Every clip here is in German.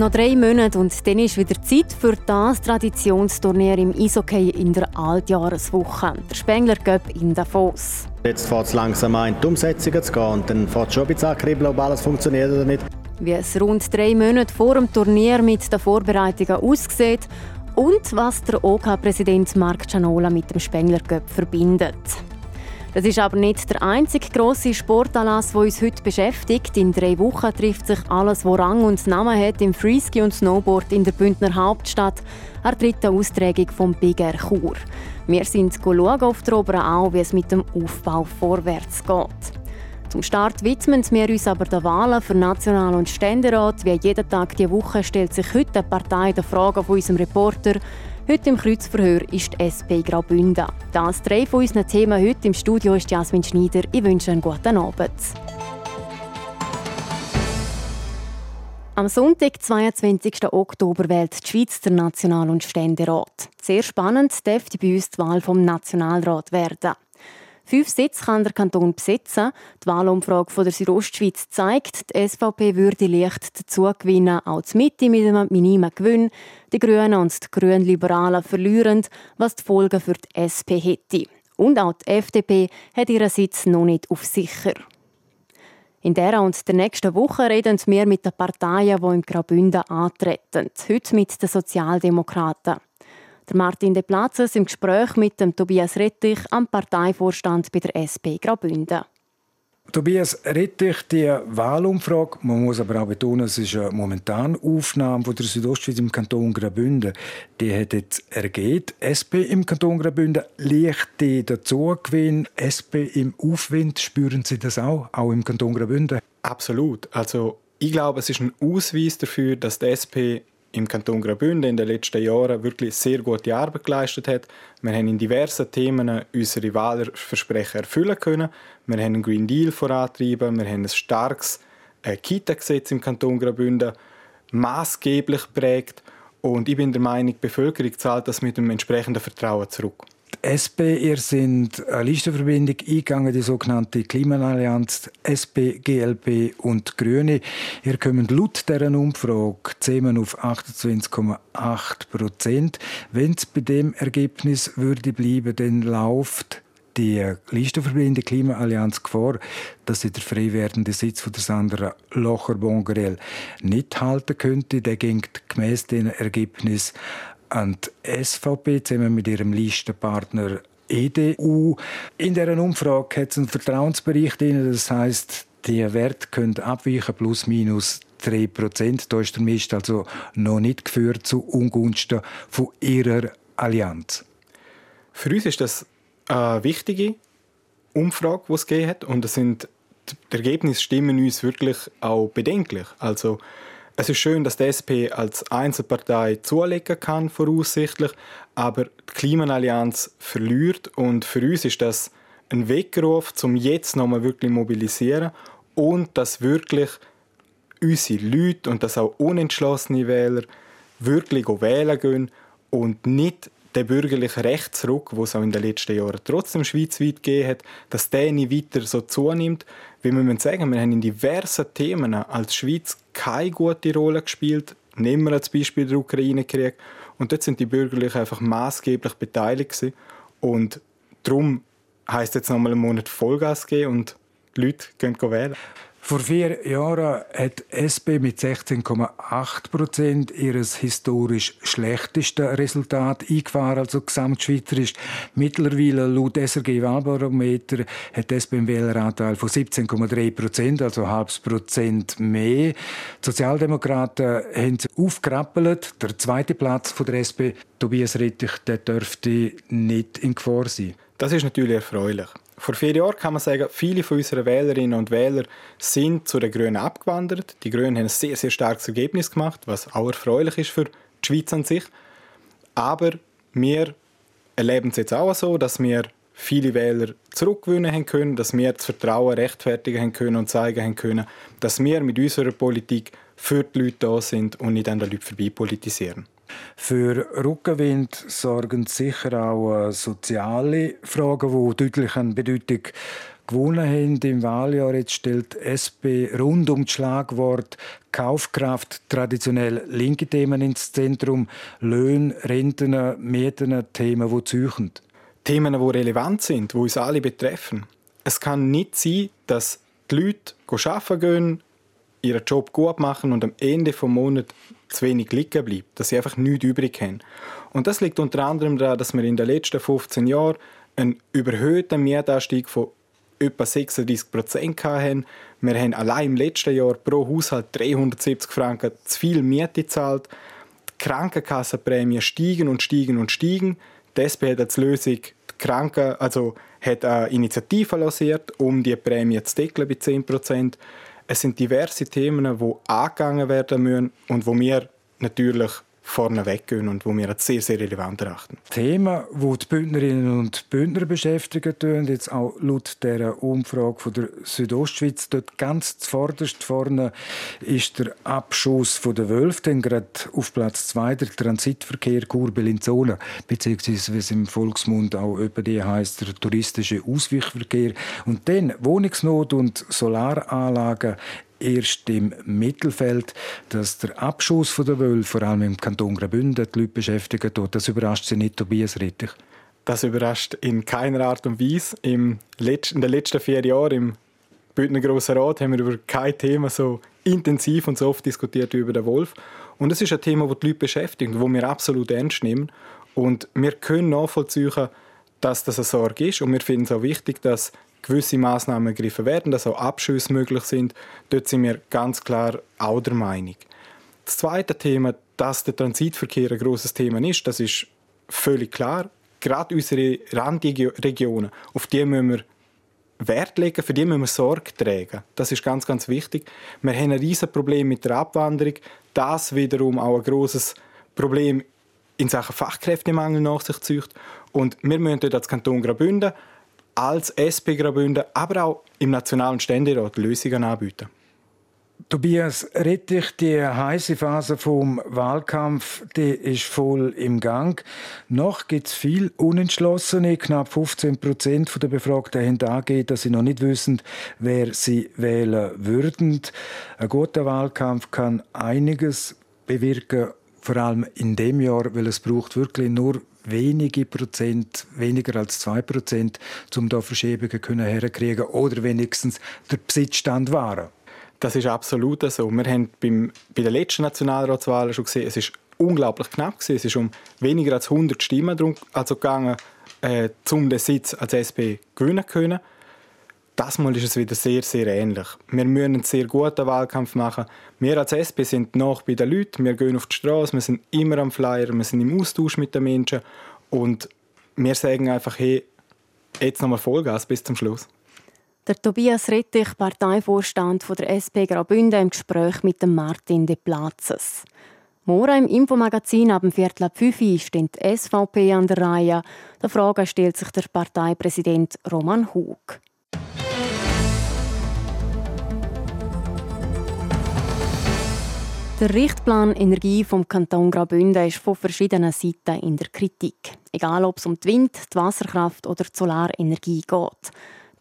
Noch drei Monate und dann ist wieder Zeit für das Traditionsturnier im Eishockey in der Altjahreswoche, der Spengler Cup in Davos. Jetzt fährt es langsam an, in die Umsetzungen zu gehen und dann fährt es schon ein bisschen ankribbeln, ob alles funktioniert oder nicht. Wie es rund drei Monate vor dem Turnier mit den Vorbereitungen aussieht und was der OK-Präsident Marc Cianola mit dem Spengler Cup verbindet. Das ist aber nicht der einzige grosse Sportanlass, der uns heute beschäftigt. In drei Wochen trifft sich alles, was Rang und Namen hat, im Freeski und Snowboard in der Bündner Hauptstadt, an dritten Austragung vom Big Air Chur. Wir sind schauen auf der Oberen Au, wie es mit dem Aufbau vorwärts geht. Zum Start widmen wir uns aber den Wahlen für National- und Ständerat. Wie jeden Tag diese Woche stellt sich heute eine Partei der Fragen von unserem Reporter Heute im Kreuzverhör ist die SP Graubünden. Das drei von unseren Themen heute im Studio ist Jasmin Schneider. Ich wünsche einen guten Abend. Am Sonntag, 22. Oktober, wählt die Schweiz der National- und Ständerat. Sehr spannend dürfte bei uns die Wahl vom Nationalrat werden. Fünf Sitze kann der Kanton besetzen. Die Wahlumfrage von der Südostschweiz zeigt, die SVP würde leicht dazu gewinnen, auch die Mitte mit einem minimalen Gewinn. Die Grünen und die Grünliberalen verlieren, was die Folgen für die SP hätte. Und auch die FDP hat ihren Sitz noch nicht auf sicher. In der und der nächsten Woche reden wir mit den Parteien, die im Graubünden antreten. Heute mit den Sozialdemokraten. Der Martin De Platzes im Gespräch mit dem Tobias Rettich am Parteivorstand bei der SP Graubünden. Tobias Rettich, die Wahlumfrage, man muss aber auch betonen, es ist eine momentane Aufnahme von der Südostschweiz im Kanton Graubünden. Die hat jetzt ergeben. SP im Kanton Graubünden leichte Dazugewinn. SP im Aufwind, spüren Sie das auch, auch im Kanton Graubünden? Absolut. Also ich glaube, es ist ein Ausweis dafür, dass die SP im Kanton Graubünden in den letzten Jahren wirklich sehr gute Arbeit geleistet hat. Wir haben in diversen Themen unsere Wahlversprechen erfüllen können. Wir haben einen Green Deal vorantrieben, wir haben ein starkes äh, Kita-Gesetz im Kanton Graubünden maßgeblich prägt und ich bin der Meinung, die Bevölkerung zahlt das mit dem entsprechenden Vertrauen zurück. SP, ihr sind eine Listenverbindung eingegangen, die sogenannte Klimaallianz, SP, GLP und Grüne. Ihr kommt laut dieser Umfrage zusammen auf 28,8 Prozent. Wenn es bei dem Ergebnis würde bleiben, dann läuft die Listenverbindung Klimaallianz Gefahr, dass sie der frei werdende Sitz von der Sandra Locher-Bongerel nicht halten könnte. Der ging gemäß den Ergebnis an die SVP zusammen mit ihrem Listenpartner EDU. In dieser Umfrage hat es einen Vertrauensbericht drin, das heißt, die Werte können abweichen plus minus 3 Prozent. Da ist der Mist also noch nicht geführt zu Ungunsten von ihrer Allianz. Für uns ist das eine wichtige Umfrage, die es gegeben hat. Und das sind, die Ergebnisse stimmen uns wirklich auch bedenklich. Also es ist schön, dass die SP als Einzelpartei zulegen kann, voraussichtlich, aber die Klimaallianz verliert und für uns ist das ein Weckruf, um jetzt nochmal wirklich mobilisieren und dass wirklich unsere Leute und dass auch unentschlossene Wähler wirklich wählen gehen und nicht der bürgerliche Rechtsruck, wo es auch in den letzten Jahren trotzdem schweizweit gegeben hat, dass der nicht weiter so zunimmt, wie müssen sagen, wir haben in diversen Themen als Schweiz keine gute Rolle gespielt. Nehmen wir als Beispiel den Ukraine-Krieg. Und dort sind die Bürgerlichen einfach maßgeblich beteiligt gewesen. Und darum heisst jetzt nochmal einen Monat Vollgas geben und die Leute gehen wählen. Vor vier Jahren hat SP mit 16,8 Prozent ihres historisch schlechtesten Resultat eingefahren, also gesamtschweizerisch. Mittlerweile laut SRG Wahlbarometer hat SP einen Wähleranteil von 17,3 Prozent, also ein halbes Prozent mehr. Die Sozialdemokraten haben aufgerappelt. Der zweite Platz von der SP, Tobias Rettich, der dürfte nicht in Gefahr sein. Das ist natürlich erfreulich. Vor vier Jahren kann man sagen, viele von unseren Wählerinnen und Wählern sind zu den Grünen abgewandert. Die Grünen haben ein sehr, sehr starkes Ergebnis gemacht, was auch erfreulich ist für die Schweiz an sich. Aber wir erleben es jetzt auch so, dass wir viele Wähler zurückgewinnen haben können, dass wir das Vertrauen rechtfertigen haben können und zeigen haben können, dass wir mit unserer Politik für die Leute da sind und nicht an den Leuten vorbei politisieren. Für Rückenwind sorgen sicher auch äh, soziale Fragen, die deutlich an Bedeutung gewonnen haben im Wahljahr. Jetzt stellt SP rund um das Schlagwort Kaufkraft traditionell linke Themen ins Zentrum. Löhne, Renten, Mieten, Themen, die züchen. Themen, die relevant sind, die uns alle betreffen. Es kann nicht sein, dass die Leute arbeiten gehen, ihren Job gut machen und am Ende des Monats zu wenig liegen bleibt, dass sie einfach nichts übrig haben. Und das liegt unter anderem daran, dass wir in den letzten 15 Jahren einen überhöhten Mietanstieg von etwa 36 Prozent hatten. Wir haben allein im letzten Jahr pro Haushalt 370 Franken zu viel Miete gezahlt. Die Krankenkassenprämien steigen und steigen und steigen. Die SP hat als Lösung die Kranken, also hat eine Initiative lanciert, um die Prämie zu deckeln bei 10 Prozent. Es sind diverse Themen, die angegangen werden müssen und wo wir natürlich vorne weggehen und wo wir als sehr, sehr relevant erachten. Themen, die die Bündnerinnen und Bündner beschäftigen tun, jetzt auch laut der Umfrage von der Südostschweiz, dort ganz zuvorderst vorne ist der Abschuss von der Wölfe, dann gerade auf Platz zwei der Transitverkehr Chur-Bellinzona, beziehungsweise wie es im Volksmund auch über die heißt der touristische Ausweichverkehr und dann Wohnungsnot und Solaranlagen erst im Mittelfeld, dass der Abschuss der Wölfe, vor allem im Kanton Graubünden, die Leute beschäftigen tut. Das überrascht Sie nicht, Tobias Rittich? Das überrascht in keiner Art und Weise. Im Letz in den letzten vier Jahren im Bündner Grossen Rat haben wir über kein Thema so intensiv und so oft diskutiert wie über den Wolf. Und es ist ein Thema, das die Leute beschäftigt, das wir absolut ernst nehmen. Und wir können nachvollziehen, dass das eine Sorge ist. Und wir finden es auch wichtig, dass gewisse Maßnahmen ergriffen werden, dass auch Abschüsse möglich sind. Dort sind wir ganz klar auch der Meinung. Das zweite Thema, dass der Transitverkehr ein großes Thema ist, das ist völlig klar. Gerade unsere Randregionen, auf die müssen wir Wert legen, für die müssen wir Sorge tragen. Das ist ganz, ganz wichtig. Wir haben ein riesiges Problem mit der Abwanderung. Das wiederum auch ein großes Problem in Sachen Fachkräftemangel nach sich zieht. Und wir müssen dort als Kanton Graubünden als SP Graubünden, aber auch im Nationalen Ständerat Lösungen anbieten. Tobias Rettich, die heiße Phase vom Wahlkampf, die ist voll im Gang. Noch gibt es viel Unentschlossene. Knapp 15 Prozent der Befragten haben angegeben, dass sie noch nicht wissen, wer sie wählen würden. Ein guter Wahlkampf kann einiges bewirken, vor allem in dem Jahr, weil es braucht wirklich nur wenige Prozent, weniger als zwei Prozent, um da Verschiebungen können herkriegen oder wenigstens der Besitzstand wahren. Das ist absolut so. Wir haben beim, bei den letzten Nationalratswahlen schon gesehen, es ist unglaublich knapp gewesen. Es ist um weniger als 100 Stimmen drum, also gegangen, äh, um den Sitz als SP gewinnen können. Das Mal ist es wieder sehr, sehr ähnlich. Wir müssen einen sehr guten Wahlkampf machen. Wir als SP sind noch bei den Leuten, wir gehen auf die Straße, wir sind immer am Flyer, wir sind im Austausch mit den Menschen und wir sagen einfach, hey, jetzt nochmal Vollgas bis zum Schluss. Der Tobias Rettich, Parteivorstand von der SP Graubünden, im Gespräch mit dem Martin de Platzes. Morgen im Infomagazin ab dem Viertel ab 5 Uhr steht die SVP an der Reihe. Der Frage stellt sich der Parteipräsident Roman Hug. Der Richtplan Energie vom Kanton Graubünden ist von verschiedenen Seiten in der Kritik. Egal ob es um die Wind-, die Wasserkraft oder die Solarenergie geht.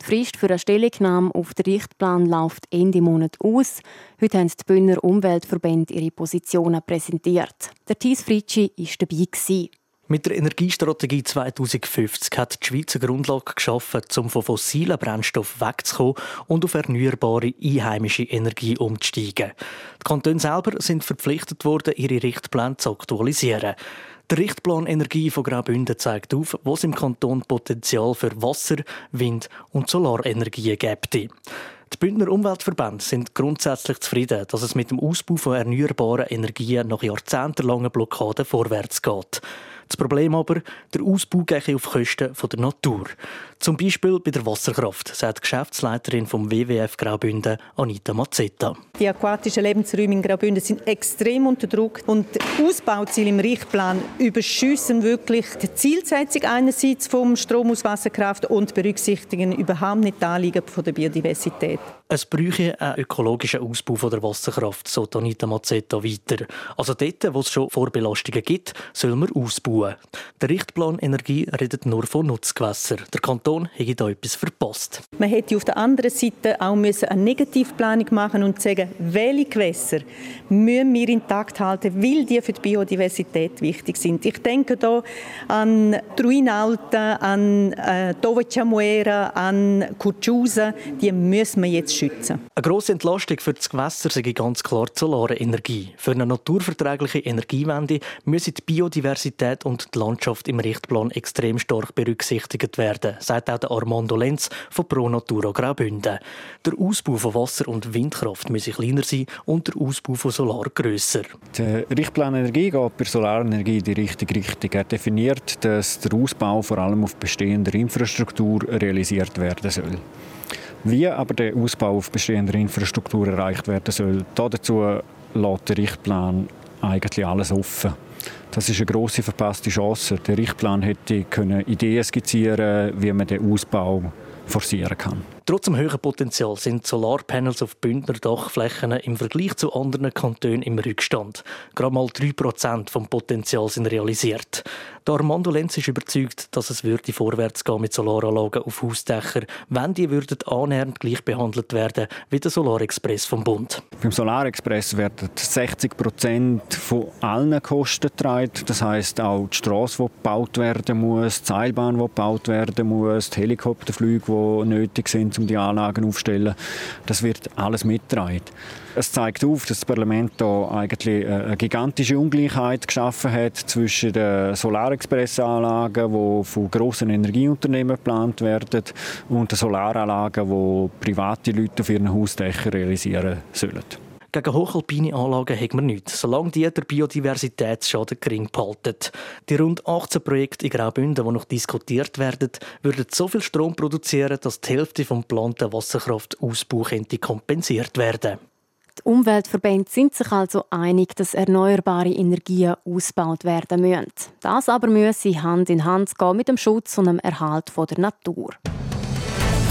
Die Frist für eine Stellungnahme auf den Richtplan läuft Ende Monat aus. Heute haben die Bündner Umweltverbände ihre Positionen präsentiert. Der Thies Fritschi war dabei. Mit der Energiestrategie 2050 hat die Schweiz eine Grundlage geschaffen, um von fossilen Brennstoffen wegzukommen und auf erneuerbare einheimische Energie umzusteigen. Die Kantone selber sind verpflichtet worden, ihre Richtpläne zu aktualisieren. Der Richtplan Energie von Graubünden zeigt auf, wo es im Kanton Potenzial für Wasser-, Wind- und Solarenergie gibt. Die Bündner Umweltverbände sind grundsätzlich zufrieden, dass es mit dem Ausbau von erneuerbaren Energien nach jahrzehntelangen Blockaden vorwärts geht. Das Problem aber, der Ausbau geht auf Kosten der Natur. Zum Beispiel bei der Wasserkraft, sagt die Geschäftsleiterin vom WWF Graubünden, Anita Mazzetta. Die aquatischen Lebensräume in Graubünden sind extrem unter Druck und die Ausbauziele im Richtplan überschiessen wirklich die Zielsetzung einerseits vom Strom aus Wasserkraft und berücksichtigen überhaupt nicht die Anliegen der Biodiversität. Es bräuchte einen ökologischen Ausbau der Wasserkraft, so Anita Mazzetta weiter. Also dort, wo es schon Vorbelastungen gibt, soll man ausbauen. Der Richtplan Energie redet nur von Nutzgewässern. Der Kanton hätte da etwas verpasst. Man hätte auf der anderen Seite auch eine Negativplanung machen und sagen, welche Gewässer müssen wir intakt halten, weil die für die Biodiversität wichtig sind. Ich denke hier an Truinalta, an äh, Chamuera, an Curciusa, die müssen wir jetzt schützen. Eine grosse Entlastung für das Gewässer sei ganz klar die solare Energie. Für eine naturverträgliche Energiewende müsse die Biodiversität und die Landschaft im Richtplan extrem stark berücksichtigt werden, sagt auch Armando Lenz von Pro Natura Graubünden. Der Ausbau von Wasser- und Windkraft müsse kleiner sein und der Ausbau von Solar grösser. Der Richtplan Energie geht bei Solarenergie in die richtige Richtung. Er definiert, dass der Ausbau vor allem auf bestehender Infrastruktur realisiert werden soll. Wie aber der Ausbau auf bestehender Infrastruktur erreicht werden soll, dazu lässt der Richtplan eigentlich alles offen. Das ist eine große verpasste Chance. Der Richtplan hätte können Ideen skizzieren, wie man den Ausbau forcieren kann. Trotz dem hohen Potenzial sind Solarpanels auf Bündner Dachflächen im Vergleich zu anderen Kantonen im Rückstand. Gerade mal 3% vom Potenzial sind realisiert. Der Armando Lenz ist überzeugt, dass es würde vorwärts gehen mit Solaranlagen auf Hausdächern, wenn die würden annähernd gleich behandelt werden wie der Solarexpress vom Bund. Beim Solarexpress werden 60 von allen Kosten getragen. Das heißt auch die Straße, die gebaut werden muss, die Seilbahn, die gebaut werden muss, die Helikopterflüge, die nötig sind um die Anlagen aufzustellen. Das wird alles mitgetragen. Es zeigt auf, dass das Parlament da eigentlich eine gigantische Ungleichheit geschaffen hat zwischen den Solarexpress-Anlagen, die von grossen Energieunternehmen geplant werden, und den Solaranlagen, die private Leute auf ihren Hausdächern realisieren sollen. Gegen hochalpine Anlagen hat man nichts, solange die der Biodiversitätsschaden gering behalten. Die rund 18 Projekte in Graubünden, die noch diskutiert werden, würden so viel Strom produzieren, dass die Hälfte vom geplanten Wasserkraftausbau kompensiert werden Die Umweltverbände sind sich also einig, dass erneuerbare Energien ausgebaut werden müssen. Das aber müsse Hand in Hand gehen mit dem Schutz und dem Erhalt der Natur.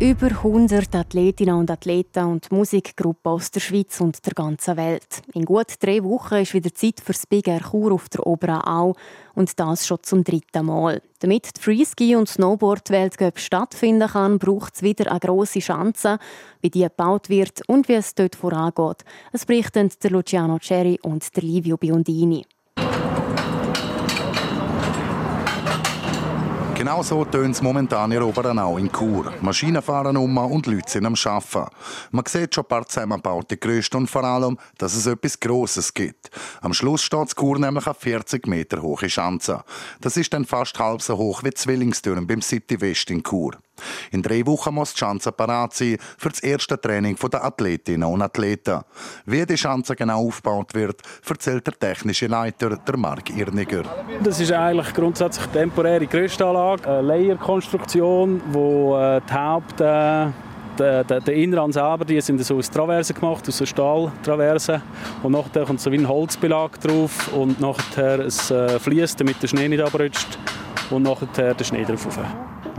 Über 100 Athletinnen und Athleten und Musikgruppen aus der Schweiz und der ganzen Welt. In gut drei Wochen ist wieder Zeit für das Big Air Chur auf der Oberau und das schon zum dritten Mal. Damit die Freeski- und Snowboard-Weltcup stattfinden kann, braucht es wieder eine grosse Chance, wie die gebaut wird und wie es dort vorangeht. Es berichten der Luciano Cerri und der Livio Biondini. Genau so tönt es momentan in Oberanau in Chur. Maschinen fahren um und Leute sind am Arbeiten. Man sieht schon ein paar zusammengebaute Gerüste und vor allem, dass es etwas Grosses gibt. Am Schluss steht Chur nämlich auf 40 Meter hohe Schanze. Das ist dann fast halb so hoch wie Zwillingstürme beim City West in Chur. In drei Wochen muss die Schanze parat sein für das erste Training der Athletinnen und Athleten. Wie die Schanze genau aufgebaut wird, erzählt der technische Leiter, der Marc Irniger. Das ist eigentlich grundsätzlich eine temporäre Gerüstanlage, eine Layerkonstruktion, wo äh, die Haupt äh der, der, der Innenrand selber, die sind so aus Traversen gemacht, aus Stahltraversen. Und nachher kommt so wie ein Holzbelag drauf und nachher es äh, fließt, damit der Schnee nicht abrutscht und nachher der Schnee drauf.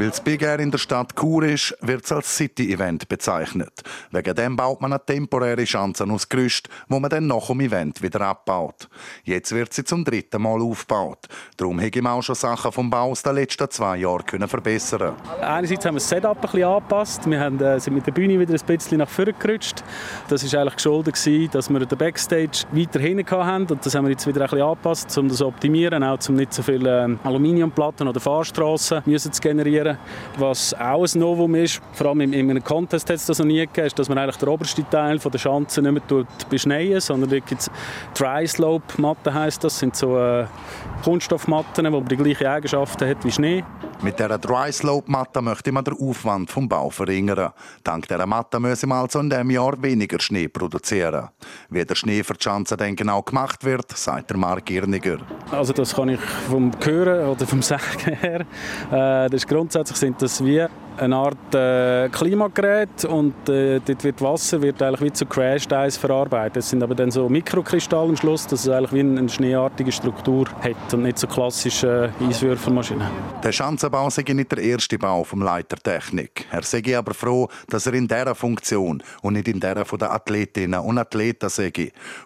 Weil das Big Air in der Stadt Chur ist, wird es als City-Event bezeichnet. Wegen dem baut man eine temporäre Chance aus Gerüst, wo man dann nach dem Event wieder abbaut. Jetzt wird sie zum dritten Mal aufgebaut. Darum hätte man auch schon Sachen vom Bau aus den letzten zwei Jahren können verbessern Einerseits haben wir das Setup ein bisschen angepasst. Wir haben, äh, sind mit der Bühne wieder ein bisschen nach vorne gerutscht. Das war eigentlich geschuldet, dass wir den Backstage weiter hinten hatten. Und das haben wir jetzt wieder ein bisschen angepasst, um das zu optimieren, auch um nicht so viele ähm, Aluminiumplatten oder Fahrstraßen zu generieren produzieren. Was auch ein Novum ist, vor allem in, einem Contest hat es das noch nie gegeben, ist, dass man eigentlich den obersten Teil der Schanze nicht mehr beschneien, sondern da gibt Dry Slope Matten heisst das, sind so äh, Kunststoffmatten, die die gleichen Eigenschaften haben wie Schnee. Mit dieser Dry Slope Matte möchte man den Aufwand vom Bau verringern. Dank dieser Matte müssen wir also in diesem Jahr weniger Schnee produzieren. Wie der Schnee für die Schanze dann genau gemacht wird, sagt der Mark Irniger. Also das kann ich vom Hören oder vom Sagen her. Äh, das ist grundsätzlich sind das wie eine Art äh, Klimagerät und äh, dort wird Wasser wird eigentlich wie zu Crashed Eis verarbeitet. Es sind aber dann so Mikrokristalle am Schluss, dass es eigentlich wie eine schneeartige Struktur hat und nicht so klassische Eiswürfelmaschinen. Der Schanzenbau sei nicht der erste Bau vom Leiter Technik. Er sei aber froh, dass er in dieser Funktion und nicht in der von der Athletinnen und Athleten sei.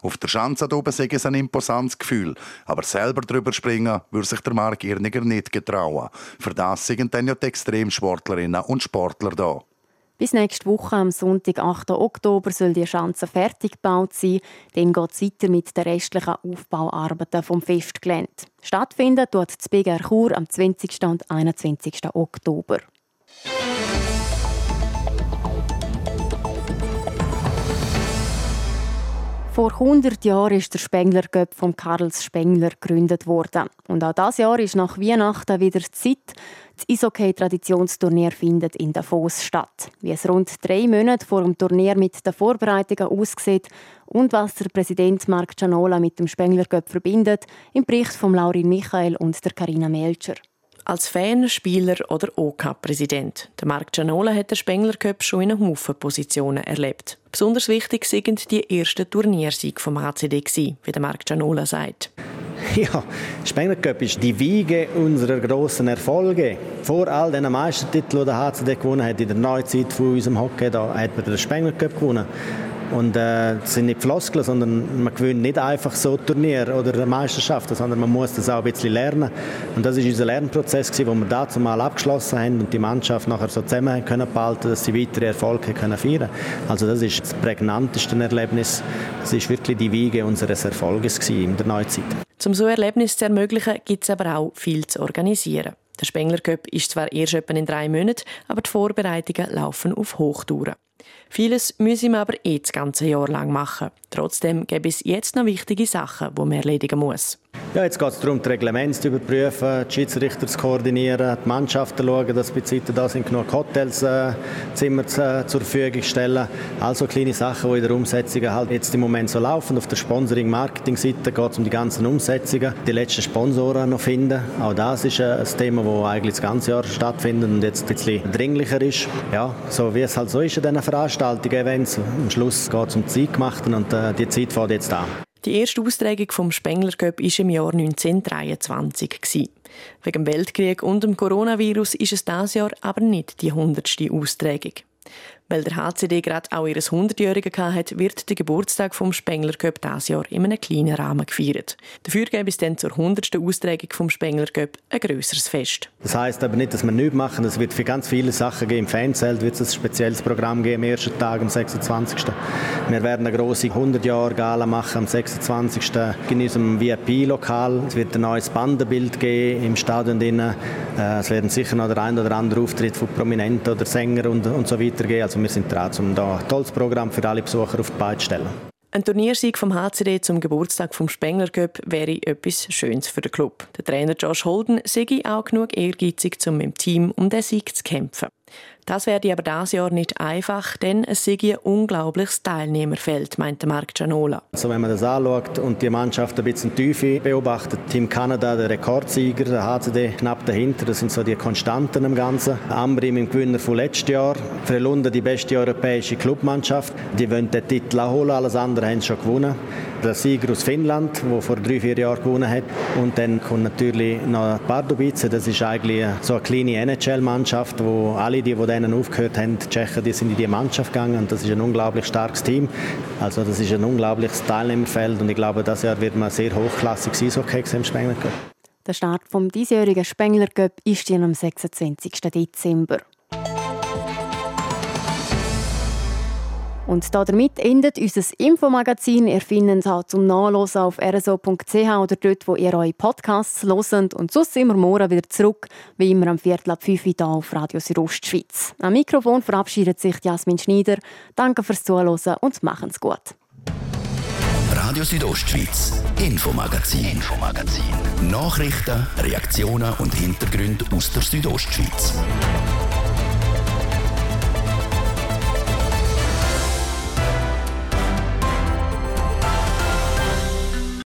Auf der Schanze oben sei es ein imposantes Gefühl, aber selber drüber springen würde sich der Mark Irniger nicht getrauen. Für das sind dann ja die Extremsportlerinnen und Sportler da. Bis nächste Woche am Sonntag, 8. Oktober, soll die Schanze fertig gebaut sein. Dann geht es weiter mit den restlichen Aufbauarbeiten vom Festgelände. Stattfinden tut das BGR Chur am 20. und 21. Oktober. Vor 100 Jahren ist der Spengler Cup von Karls Spengler gegründet worden. Und auch dieses Jahr ist nach Weihnachten wieder Zeit. Das Eishockey-Traditionsturnier findet in Davos statt. Wie es rund drei Monate vor dem Turnier mit den Vorbereitungen aussieht und was der Präsident Marc Gianola mit dem Spengler Cup verbindet, im Bericht von Laurin Michael und der Karina Melcher. Als Fan, Spieler oder OK-Präsident. Der Marc Gianola hat den Spengler Cup schon in einem Haufen Positionen erlebt. Besonders wichtig sind die ersten Turniersiege vom HCD, wie der Marc Gianola sagt. Ja, Spengler Cup ist die Wiege unserer grossen Erfolge. Vor all den Meistertiteln, die der HCD gewonnen hat in der Neuzeit von unserem Hockey, da hat man den Spengler Cup gewonnen. Und äh, das sind nicht Floskeln, sondern man gewinnt nicht einfach so Turnier oder Meisterschaften, sondern man muss das auch ein bisschen lernen. Und das ist unser Lernprozess, gewesen, wo wir dazu mal abgeschlossen haben und die Mannschaft nachher so zusammen können behalten, dass sie weitere Erfolge können feiern. Also das ist das prägnanteste Erlebnis. Es ist wirklich die Wiege unseres Erfolges in der Neuzeit. Um so Erlebnisse zu ermöglichen, gibt es aber auch viel zu organisieren. Der Spengler Cup ist zwar erst etwa in drei Monaten, aber die Vorbereitungen laufen auf Hochtouren. Vieles müssen wir aber eh das ganze Jahr lang machen. Trotzdem gibt es jetzt noch wichtige Sachen, die man erledigen muss. Ja, jetzt geht es darum, die Reglemente zu überprüfen, die Schiedsrichter zu koordinieren, die Mannschaften zu schauen, dass bei Zeiten da sind, genug Hotels, äh, Zimmer zu, äh, zur Verfügung stellen. Also kleine Sachen, die in der Umsetzung halt jetzt im Moment so laufen. Auf der Sponsoring-Marketing-Seite geht es um die ganzen Umsetzungen, die letzten Sponsoren noch finden. Auch das ist äh, ein Thema, das eigentlich das ganze Jahr stattfindet und jetzt ein bisschen dringlicher ist. Ja, so wie es halt so ist in diesen Veranstaltungen, Events. Am Schluss geht es um die Zeitgemachten und äh, die Zeit fährt jetzt an. Die erste Austragung vom Spengler Cup war im Jahr 1923. Wegen dem Weltkrieg und dem Coronavirus ist es dieses Jahr aber nicht die 100. Austragung. Weil der HCD gerade auch ihres 100-Jährigen hatte, wird der Geburtstag vom Spengler Cup dieses Jahr in einem kleinen Rahmen gefeiert. Dafür gäbe es dann zur 100. Austragung vom Spengler Cup ein grösseres Fest. Das heisst aber nicht, dass wir nichts machen. Es wird für ganz viele Sachen geben. Im Fanzelt wird es ein spezielles Programm geben am ersten Tag, am 26. Wir werden eine große 100-Jahr-Gala machen am 26. in unserem VIP-Lokal. Es wird ein neues Bandenbild geben im Stadion. Äh, es werden sicher noch der ein oder andere Auftritt von Prominenten oder Sängern und, und so weiter geben. Also wir sind dran, um da ein tolles Programm für alle Besucher auf die Beine zu stellen. Ein Turniersieg vom HCD zum Geburtstag vom Spengler Cup wäre etwas Schönes für den Club. Der Trainer Josh Holden sei auch genug ehrgeizig, um im Team um den Sieg zu kämpfen. Das werde aber dieses Jahr nicht einfach, denn es sei ein unglaubliches Teilnehmerfeld, meinte Marc Gianola. Also wenn man das anschaut und die Mannschaft ein bisschen Tiefe beobachtet, Team Kanada, der Rekordsieger, der HCD knapp dahinter, das sind so die Konstanten im Ganzen. Ambrim im Gewinner von letztes Jahr, Frelunda die beste europäische Clubmannschaft, die wollen den Titel holen, alles andere haben sie schon gewonnen. Der Sieger aus Finnland, der vor drei, vier Jahren gewonnen hat. Und dann kommt natürlich noch Pardubice, das ist eigentlich so eine kleine NHL-Mannschaft, wo alle, die, die denen aufgehört haben, die Tschechen, die sind in die Mannschaft gegangen und das ist ein unglaublich starkes Team. Also das ist ein unglaubliches Teilnehmerfeld und ich glaube, das Jahr wird man sehr hochklassig Eishockey im Spengler Cup. Der Start vom diesjährigen Spengler Cup ist am 26. Dezember. Und damit endet unser Infomagazin. Ihr findet es zum Nachlesen auf rso.ch oder dort, wo ihr eure Podcasts hört. Und sonst sind wir morgen wieder zurück, wie immer am Viertel ab 5 Uhr hier auf Radio Südostschweiz. Am Mikrofon verabschiedet sich Jasmin Schneider. Danke fürs Zuhören und machen's gut. Radio Südostschweiz, Infomagazin, Infomagazin. Nachrichten, Reaktionen und Hintergründe aus der Südostschweiz.